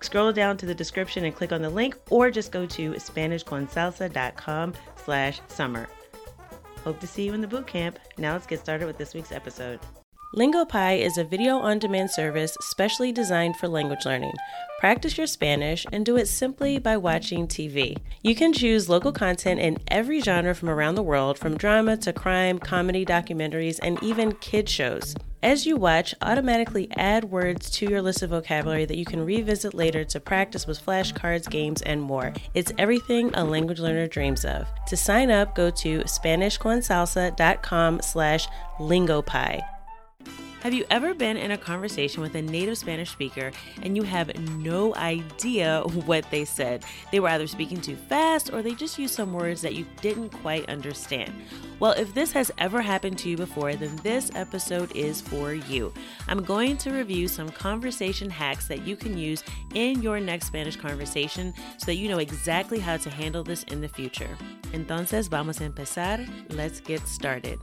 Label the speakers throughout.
Speaker 1: scroll down to the description and click on the link or just go to SpanishConsalsa.com slash summer. Hope to see you in the boot camp. Now let's get started with this week's episode. LingoPie is a video on demand service specially designed for language learning. Practice your Spanish and do it simply by watching TV. You can choose local content in every genre from around the world, from drama to crime, comedy, documentaries, and even kid shows. As you watch, automatically add words to your list of vocabulary that you can revisit later to practice with flashcards, games, and more. It's everything a language learner dreams of. To sign up, go to SpanishConsalsa.com slash lingopie. Have you ever been in a conversation with a native Spanish speaker and you have no idea what they said? They were either speaking too fast or they just used some words that you didn't quite understand. Well, if this has ever happened to you before, then this episode is for you. I'm going to review some conversation hacks that you can use in your next Spanish conversation so that you know exactly how to handle this in the future. Entonces, vamos a empezar. Let's get started.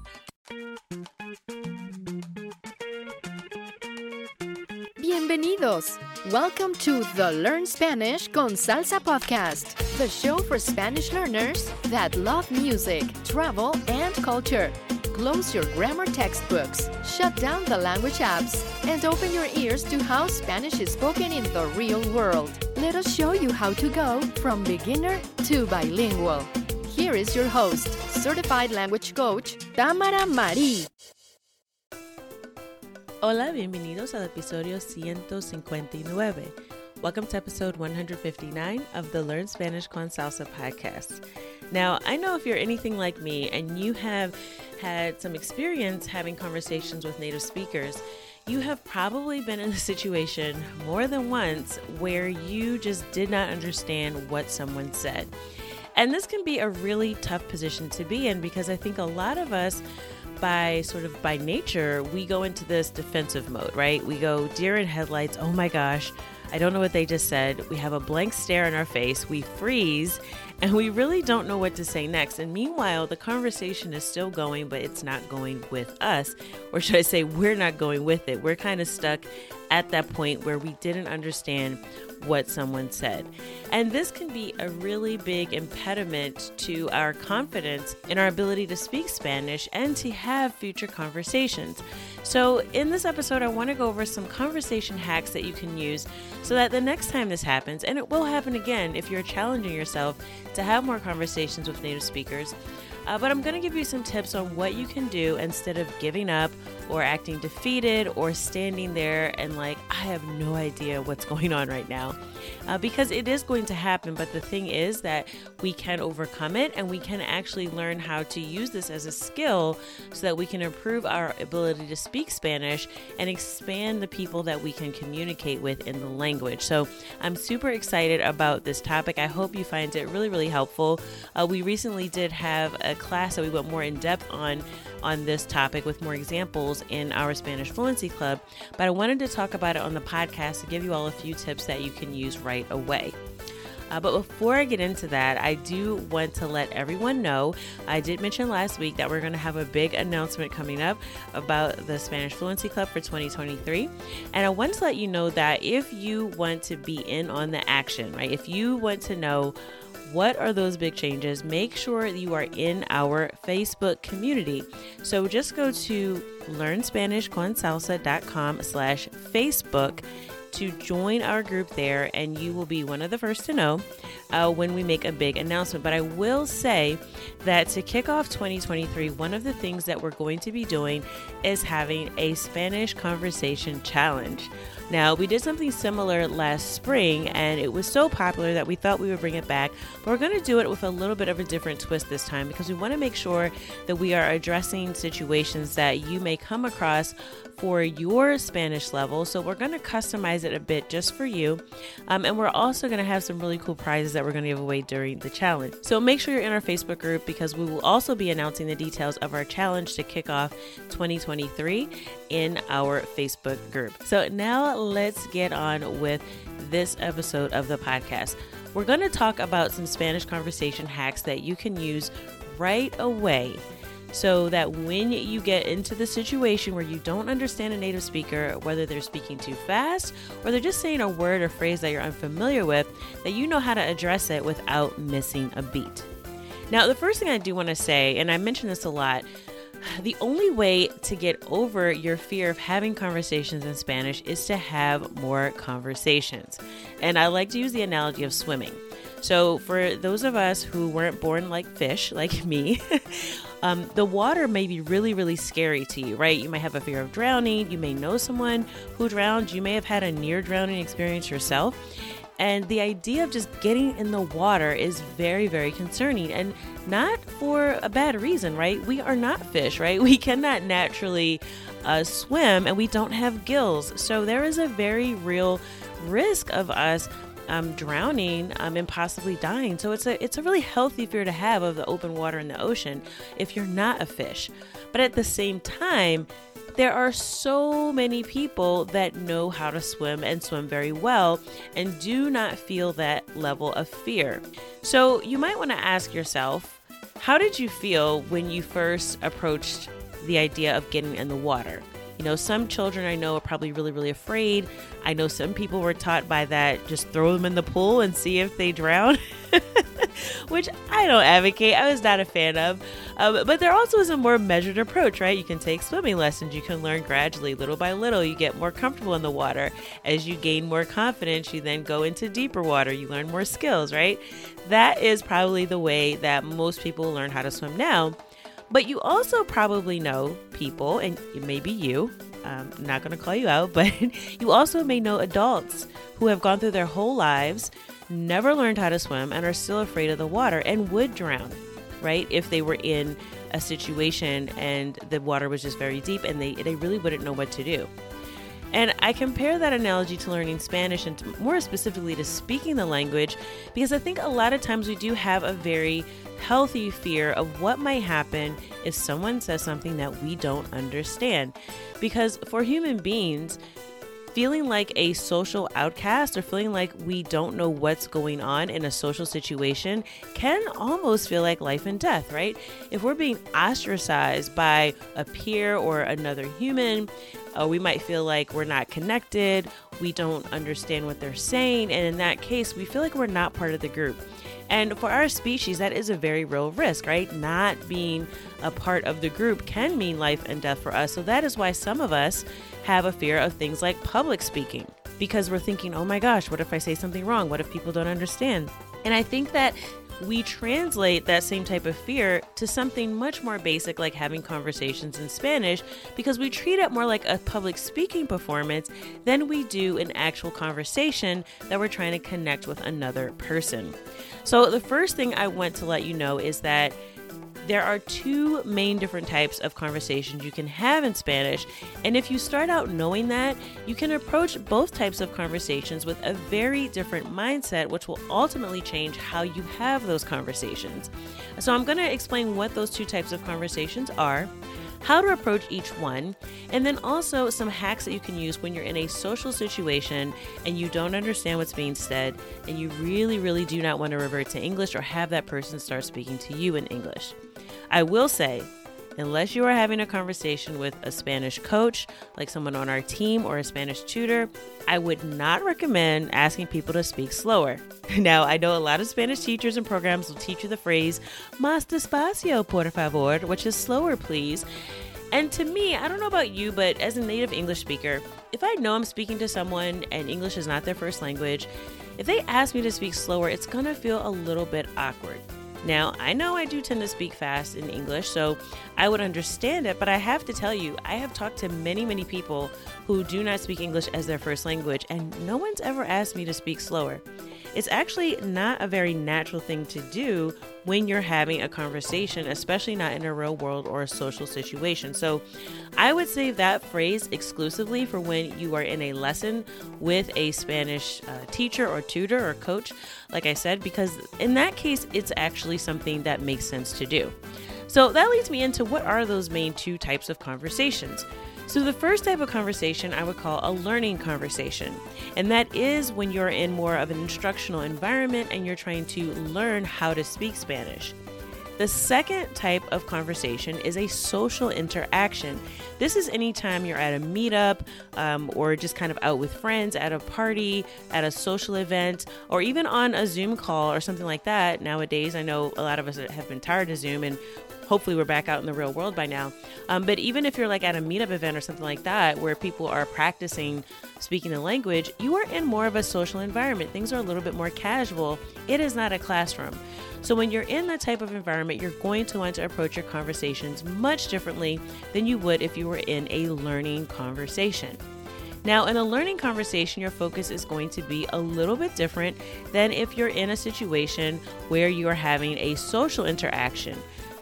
Speaker 2: Bienvenidos. Welcome to the Learn Spanish con Salsa podcast, the show for Spanish learners that love music, travel, and culture. Close your grammar textbooks, shut down the language apps, and open your ears to how Spanish is spoken in the real world. Let us show you how to go from beginner to bilingual. Here is your host, certified language coach, Tamara Marie.
Speaker 1: Hola, bienvenidos al episodio 159. Welcome to episode 159 of the Learn Spanish con Salsa podcast. Now, I know if you're anything like me and you have had some experience having conversations with native speakers, you have probably been in a situation more than once where you just did not understand what someone said. And this can be a really tough position to be in because I think a lot of us by sort of by nature, we go into this defensive mode, right? We go deer in headlights. Oh my gosh, I don't know what they just said. We have a blank stare in our face. We freeze and we really don't know what to say next. And meanwhile, the conversation is still going, but it's not going with us. Or should I say, we're not going with it. We're kind of stuck at that point where we didn't understand what someone said. And this can be a really big impediment to our confidence in our ability to speak Spanish and to have future conversations. So, in this episode, I want to go over some conversation hacks that you can use so that the next time this happens, and it will happen again if you're challenging yourself to have more conversations with native speakers. Uh, but I'm going to give you some tips on what you can do instead of giving up or acting defeated or standing there and like, I have no idea what's going on right now. Uh, because it is going to happen. But the thing is that we can overcome it and we can actually learn how to use this as a skill so that we can improve our ability to speak Spanish and expand the people that we can communicate with in the language. So I'm super excited about this topic. I hope you find it really, really helpful. Uh, we recently did have a class that we went more in depth on on this topic with more examples in our Spanish Fluency Club, but I wanted to talk about it on the podcast to give you all a few tips that you can use right away. Uh, but before I get into that, I do want to let everyone know I did mention last week that we're going to have a big announcement coming up about the Spanish Fluency Club for 2023. And I want to let you know that if you want to be in on the action, right, if you want to know what are those big changes, make sure you are in our Facebook community. So just go to learnspanishconsalsa.com slash Facebook to join our group there, and you will be one of the first to know uh, when we make a big announcement. But I will say that to kick off 2023, one of the things that we're going to be doing is having a Spanish conversation challenge. Now, we did something similar last spring and it was so popular that we thought we would bring it back, but we're going to do it with a little bit of a different twist this time because we want to make sure that we are addressing situations that you may come across for your Spanish level. So we're going to customize it a bit just for you. Um, and we're also going to have some really cool prizes that we're going to give away during the challenge. So make sure you're in our Facebook group because we will also be announcing the details of our challenge to kick off 2023 in our Facebook group. So now let's get on with this episode of the podcast. We're going to talk about some Spanish conversation hacks that you can use right away so that when you get into the situation where you don't understand a native speaker, whether they're speaking too fast or they're just saying a word or phrase that you're unfamiliar with, that you know how to address it without missing a beat. Now, the first thing I do want to say, and I mention this a lot, the only way to get over your fear of having conversations in Spanish is to have more conversations. And I like to use the analogy of swimming. So, for those of us who weren't born like fish, like me, um, the water may be really, really scary to you, right? You may have a fear of drowning. You may know someone who drowned. You may have had a near drowning experience yourself. And the idea of just getting in the water is very, very concerning and not for a bad reason, right? We are not fish, right? We cannot naturally uh, swim and we don't have gills. So there is a very real risk of us um, drowning um, and possibly dying. So it's a it's a really healthy fear to have of the open water in the ocean if you're not a fish. But at the same time, there are so many people that know how to swim and swim very well and do not feel that level of fear. So you might want to ask yourself, how did you feel when you first approached the idea of getting in the water? You know, some children I know are probably really, really afraid. I know some people were taught by that just throw them in the pool and see if they drown, which I don't advocate. I was not a fan of. Um, but there also is a more measured approach, right? You can take swimming lessons. You can learn gradually, little by little. You get more comfortable in the water. As you gain more confidence, you then go into deeper water. You learn more skills, right? That is probably the way that most people learn how to swim now. But you also probably know people, and maybe you, I'm not going to call you out, but you also may know adults who have gone through their whole lives, never learned how to swim, and are still afraid of the water and would drown, right? If they were in a situation and the water was just very deep and they, they really wouldn't know what to do. And I compare that analogy to learning Spanish and to, more specifically to speaking the language because I think a lot of times we do have a very healthy fear of what might happen if someone says something that we don't understand. Because for human beings, feeling like a social outcast or feeling like we don't know what's going on in a social situation can almost feel like life and death, right? If we're being ostracized by a peer or another human, uh, we might feel like we're not connected, we don't understand what they're saying, and in that case, we feel like we're not part of the group. And for our species, that is a very real risk, right? Not being a part of the group can mean life and death for us. So that is why some of us have a fear of things like public speaking because we're thinking, oh my gosh, what if I say something wrong? What if people don't understand? And I think that we translate that same type of fear to something much more basic like having conversations in Spanish because we treat it more like a public speaking performance than we do an actual conversation that we're trying to connect with another person. So, the first thing I want to let you know is that there are two main different types of conversations you can have in Spanish. And if you start out knowing that, you can approach both types of conversations with a very different mindset, which will ultimately change how you have those conversations. So, I'm going to explain what those two types of conversations are. How to approach each one, and then also some hacks that you can use when you're in a social situation and you don't understand what's being said and you really, really do not want to revert to English or have that person start speaking to you in English. I will say, unless you are having a conversation with a Spanish coach, like someone on our team or a Spanish tutor, I would not recommend asking people to speak slower. Now, I know a lot of Spanish teachers and programs will teach you the phrase, más despacio, por favor, which is slower, please. And to me, I don't know about you, but as a native English speaker, if I know I'm speaking to someone and English is not their first language, if they ask me to speak slower, it's gonna feel a little bit awkward. Now, I know I do tend to speak fast in English, so I would understand it, but I have to tell you, I have talked to many, many people who do not speak English as their first language, and no one's ever asked me to speak slower. It's actually not a very natural thing to do when you're having a conversation, especially not in a real world or a social situation. So I would save that phrase exclusively for when you are in a lesson with a Spanish uh, teacher or tutor or coach, like I said, because in that case, it's actually something that makes sense to do. So that leads me into what are those main two types of conversations? So, the first type of conversation I would call a learning conversation, and that is when you're in more of an instructional environment and you're trying to learn how to speak Spanish. The second type of conversation is a social interaction. This is anytime you're at a meetup um, or just kind of out with friends at a party, at a social event, or even on a Zoom call or something like that. Nowadays, I know a lot of us have been tired of Zoom and hopefully we're back out in the real world by now. Um, but even if you're like at a meetup event or something like that, where people are practicing speaking the language, you are in more of a social environment. Things are a little bit more casual. It is not a classroom. So when you're in that type of environment, you're going to want to approach your conversations much differently than you would if you were in a learning conversation. Now, in a learning conversation, your focus is going to be a little bit different than if you're in a situation where you are having a social interaction.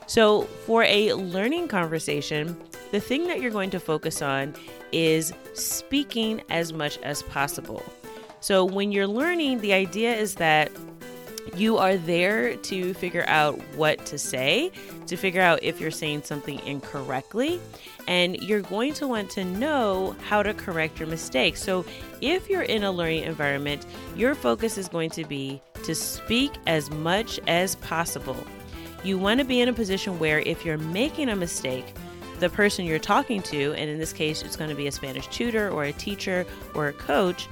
Speaker 1: So, for a learning conversation, the thing that you're going to focus on is speaking as much as possible. So, when you're learning, the idea is that you are there to figure out what to say, to figure out if you're saying something incorrectly, and you're going to want to know how to correct your mistakes. So, if you're in a learning environment, your focus is going to be to speak as much as possible. You want to be in a position where if you're making a mistake, the person you're talking to, and in this case, it's going to be a Spanish tutor or a teacher or a coach,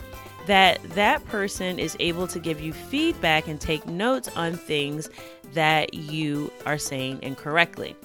Speaker 1: that that person is able to give you feedback and take notes on things that you are saying incorrectly.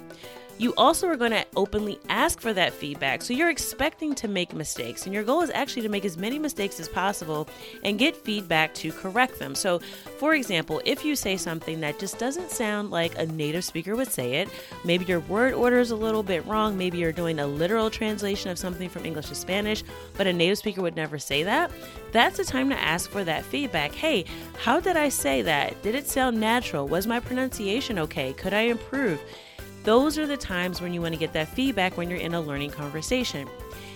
Speaker 1: You also are going to openly ask for that feedback. So you're expecting to make mistakes, and your goal is actually to make as many mistakes as possible and get feedback to correct them. So, for example, if you say something that just doesn't sound like a native speaker would say it, maybe your word order is a little bit wrong, maybe you're doing a literal translation of something from English to Spanish, but a native speaker would never say that, that's the time to ask for that feedback. Hey, how did I say that? Did it sound natural? Was my pronunciation okay? Could I improve? Those are the times when you want to get that feedback when you're in a learning conversation.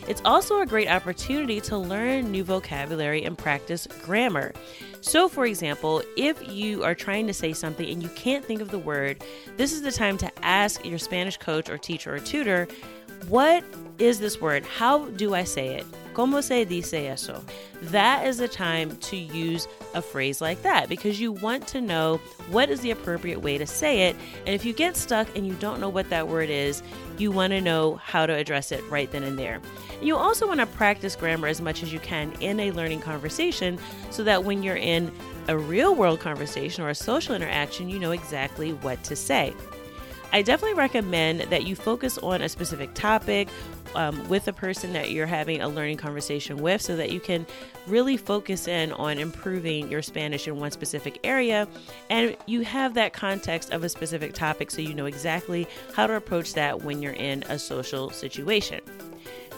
Speaker 1: It's also a great opportunity to learn new vocabulary and practice grammar. So, for example, if you are trying to say something and you can't think of the word, this is the time to ask your Spanish coach or teacher or tutor, What is this word? How do I say it? ¿Cómo se dice eso? That is the time to use a phrase like that because you want to know what is the appropriate way to say it. And if you get stuck and you don't know what that word is, you want to know how to address it right then and there. And you also want to practice grammar as much as you can in a learning conversation so that when you're in a real world conversation or a social interaction, you know exactly what to say. I definitely recommend that you focus on a specific topic um, with the person that you're having a learning conversation with so that you can really focus in on improving your Spanish in one specific area and you have that context of a specific topic so you know exactly how to approach that when you're in a social situation.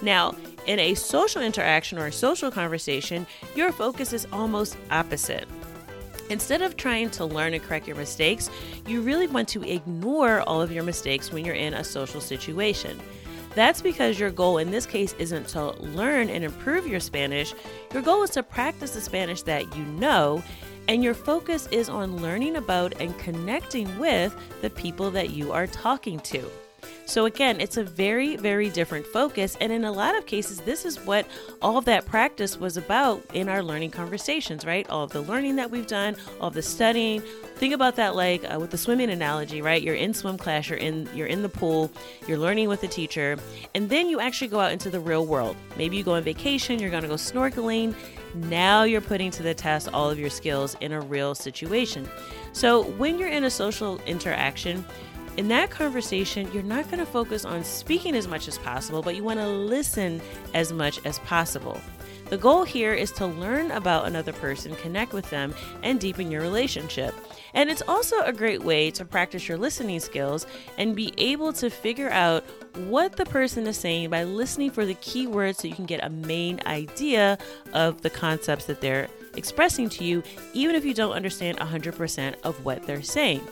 Speaker 1: Now, in a social interaction or a social conversation, your focus is almost opposite. Instead of trying to learn and correct your mistakes, you really want to ignore all of your mistakes when you're in a social situation. That's because your goal in this case isn't to learn and improve your Spanish. Your goal is to practice the Spanish that you know, and your focus is on learning about and connecting with the people that you are talking to. So, again, it's a very, very different focus. And in a lot of cases, this is what all of that practice was about in our learning conversations, right? All of the learning that we've done, all of the studying. Think about that like uh, with the swimming analogy, right? You're in swim class, you're in you're in the pool, you're learning with the teacher, and then you actually go out into the real world. Maybe you go on vacation, you're going to go snorkeling. Now you're putting to the test all of your skills in a real situation. So, when you're in a social interaction, in that conversation, you're not going to focus on speaking as much as possible, but you want to listen as much as possible. The goal here is to learn about another person, connect with them, and deepen your relationship. And it's also a great way to practice your listening skills and be able to figure out what the person is saying by listening for the key words so you can get a main idea of the concepts that they're expressing to you, even if you don't understand 100% of what they're saying.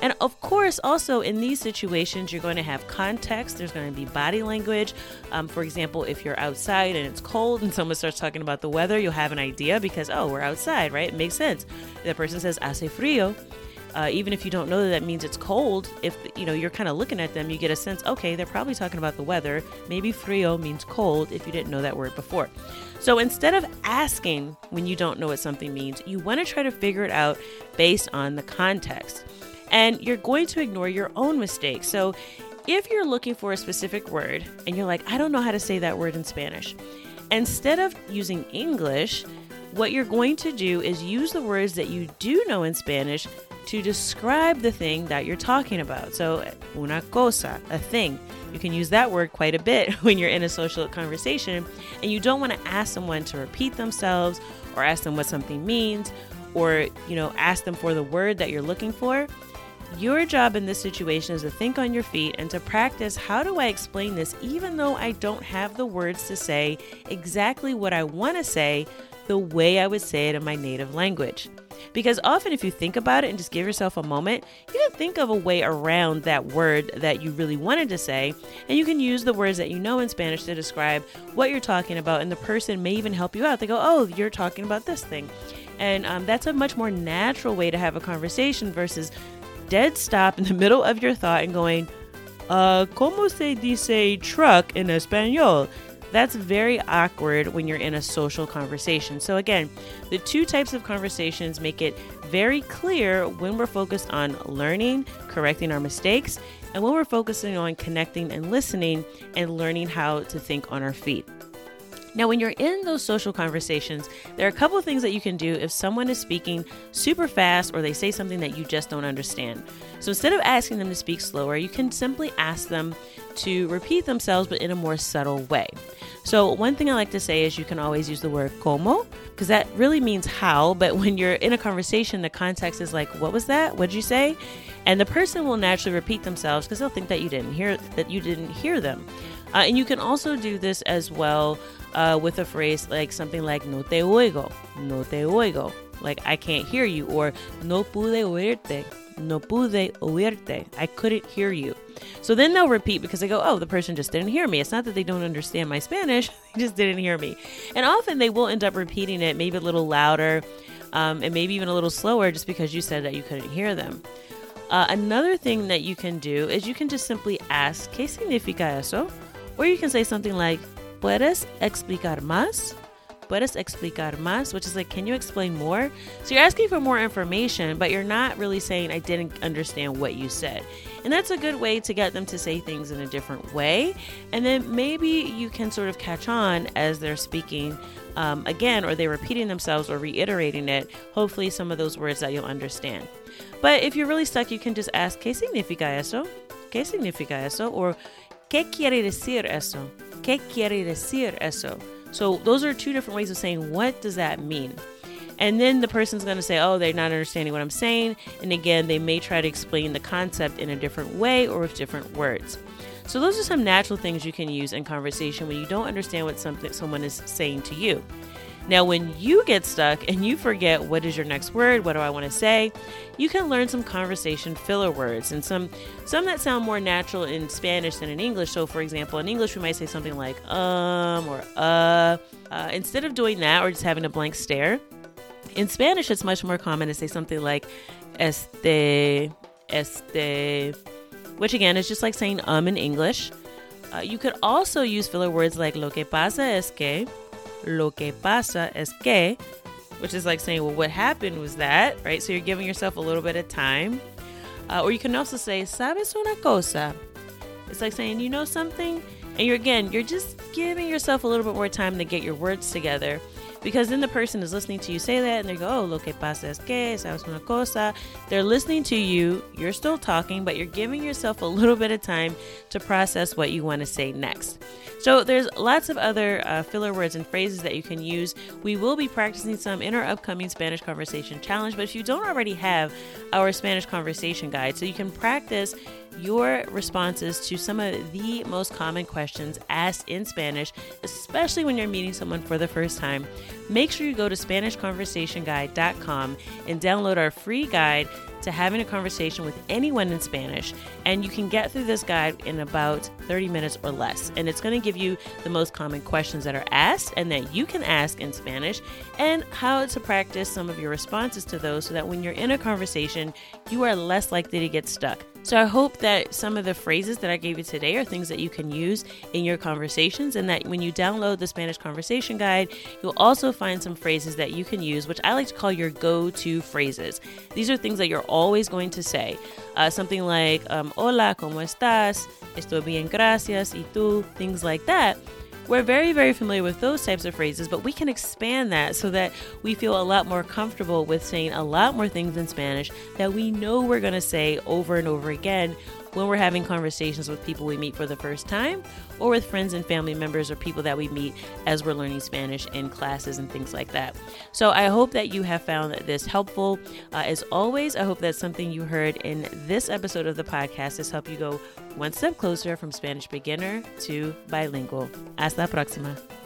Speaker 1: And of course, also in these situations, you're going to have context. There's going to be body language. Um, for example, if you're outside and it's cold and someone starts talking about the weather, you'll have an idea because, oh, we're outside, right? It makes sense. The person says, hace frío. Uh, even if you don't know that that means it's cold, if you know you're kind of looking at them, you get a sense. Okay, they're probably talking about the weather. Maybe frío means cold if you didn't know that word before. So instead of asking when you don't know what something means, you want to try to figure it out based on the context and you're going to ignore your own mistakes. So if you're looking for a specific word and you're like, I don't know how to say that word in Spanish, instead of using English, what you're going to do is use the words that you do know in Spanish to describe the thing that you're talking about. So, una cosa, a thing. You can use that word quite a bit when you're in a social conversation, and you don't want to ask someone to repeat themselves or ask them what something means or, you know, ask them for the word that you're looking for. Your job in this situation is to think on your feet and to practice how do I explain this even though I don't have the words to say exactly what I want to say the way I would say it in my native language. Because often, if you think about it and just give yourself a moment, you can think of a way around that word that you really wanted to say, and you can use the words that you know in Spanish to describe what you're talking about, and the person may even help you out. They go, Oh, you're talking about this thing. And um, that's a much more natural way to have a conversation versus dead stop in the middle of your thought and going, uh, ¿cómo se dice truck in español? That's very awkward when you're in a social conversation. So, again, the two types of conversations make it very clear when we're focused on learning, correcting our mistakes, and when we're focusing on connecting and listening and learning how to think on our feet. Now, when you're in those social conversations, there are a couple of things that you can do if someone is speaking super fast or they say something that you just don't understand. So instead of asking them to speak slower, you can simply ask them to repeat themselves but in a more subtle way. So, one thing I like to say is you can always use the word como because that really means how, but when you're in a conversation, the context is like, what was that? What'd you say? And the person will naturally repeat themselves because they'll think that you didn't hear that you didn't hear them. Uh, and you can also do this as well uh, with a phrase like something like no te oigo, no te oigo, like I can't hear you, or no pude oírte, no pude oírte, I couldn't hear you. So then they'll repeat because they go, oh, the person just didn't hear me. It's not that they don't understand my Spanish, they just didn't hear me. And often they will end up repeating it maybe a little louder um, and maybe even a little slower just because you said that you couldn't hear them. Uh, another thing that you can do is you can just simply ask, ¿Qué significa eso? Or you can say something like, ¿Puedes explicar más? ¿Puedes explicar más? Which is like, can you explain more? So you're asking for more information, but you're not really saying, I didn't understand what you said. And that's a good way to get them to say things in a different way. And then maybe you can sort of catch on as they're speaking um, again, or they're repeating themselves or reiterating it. Hopefully, some of those words that you'll understand. But if you're really stuck, you can just ask, ¿Qué significa eso? ¿Qué significa eso? Or ¿Qué quiere decir eso? ¿Qué quiere decir eso? So those are two different ways of saying what does that mean? And then the person's going to say, oh, they're not understanding what I'm saying. And again, they may try to explain the concept in a different way or with different words. So those are some natural things you can use in conversation when you don't understand what something someone is saying to you. Now, when you get stuck and you forget what is your next word, what do I want to say, you can learn some conversation filler words and some some that sound more natural in Spanish than in English. So, for example, in English we might say something like um or uh. uh instead of doing that or just having a blank stare, in Spanish it's much more common to say something like este, este, which again is just like saying um in English. Uh, you could also use filler words like lo que pasa es que, lo que pasa es que, which is like saying, well, what happened was that, right? So you're giving yourself a little bit of time. Uh, or you can also say, sabes una cosa. It's like saying, you know something? And you're again, you're just giving yourself a little bit more time to get your words together because then the person is listening to you say that and they go, oh, lo que pasa es que, sabes una cosa. They're listening to you, you're still talking, but you're giving yourself a little bit of time to process what you want to say next. So there's lots of other uh, filler words and phrases that you can use. We will be practicing some in our upcoming Spanish Conversation Challenge, but if you don't already have our Spanish Conversation Guide, so you can practice your responses to some of the most common questions asked in Spanish, especially when you're meeting someone for the first time, make sure you go to SpanishConversationGuide.com and download our free guide to having a conversation with anyone in Spanish. And you can get through this guide in about 30 minutes or less. And it's going to give you the most common questions that are asked and that you can ask in Spanish, and how to practice some of your responses to those so that when you're in a conversation, you are less likely to get stuck. So I hope that some of the phrases that I gave you today are things that you can use in your conversations, and that when you download the Spanish Conversation Guide, you'll also find some phrases that you can use, which I like to call your go to phrases. These are things that you're always going to say. Uh, something like, um, Hola, ¿cómo estás? Estoy bien, gracias. ¿Y tú? Things like that. We're very, very familiar with those types of phrases, but we can expand that so that we feel a lot more comfortable with saying a lot more things in Spanish that we know we're going to say over and over again when we're having conversations with people we meet for the first time or with friends and family members or people that we meet as we're learning Spanish in classes and things like that. So I hope that you have found this helpful. Uh, as always, I hope that something you heard in this episode of the podcast has helped you go one step closer from Spanish beginner to bilingual. Hasta la próxima.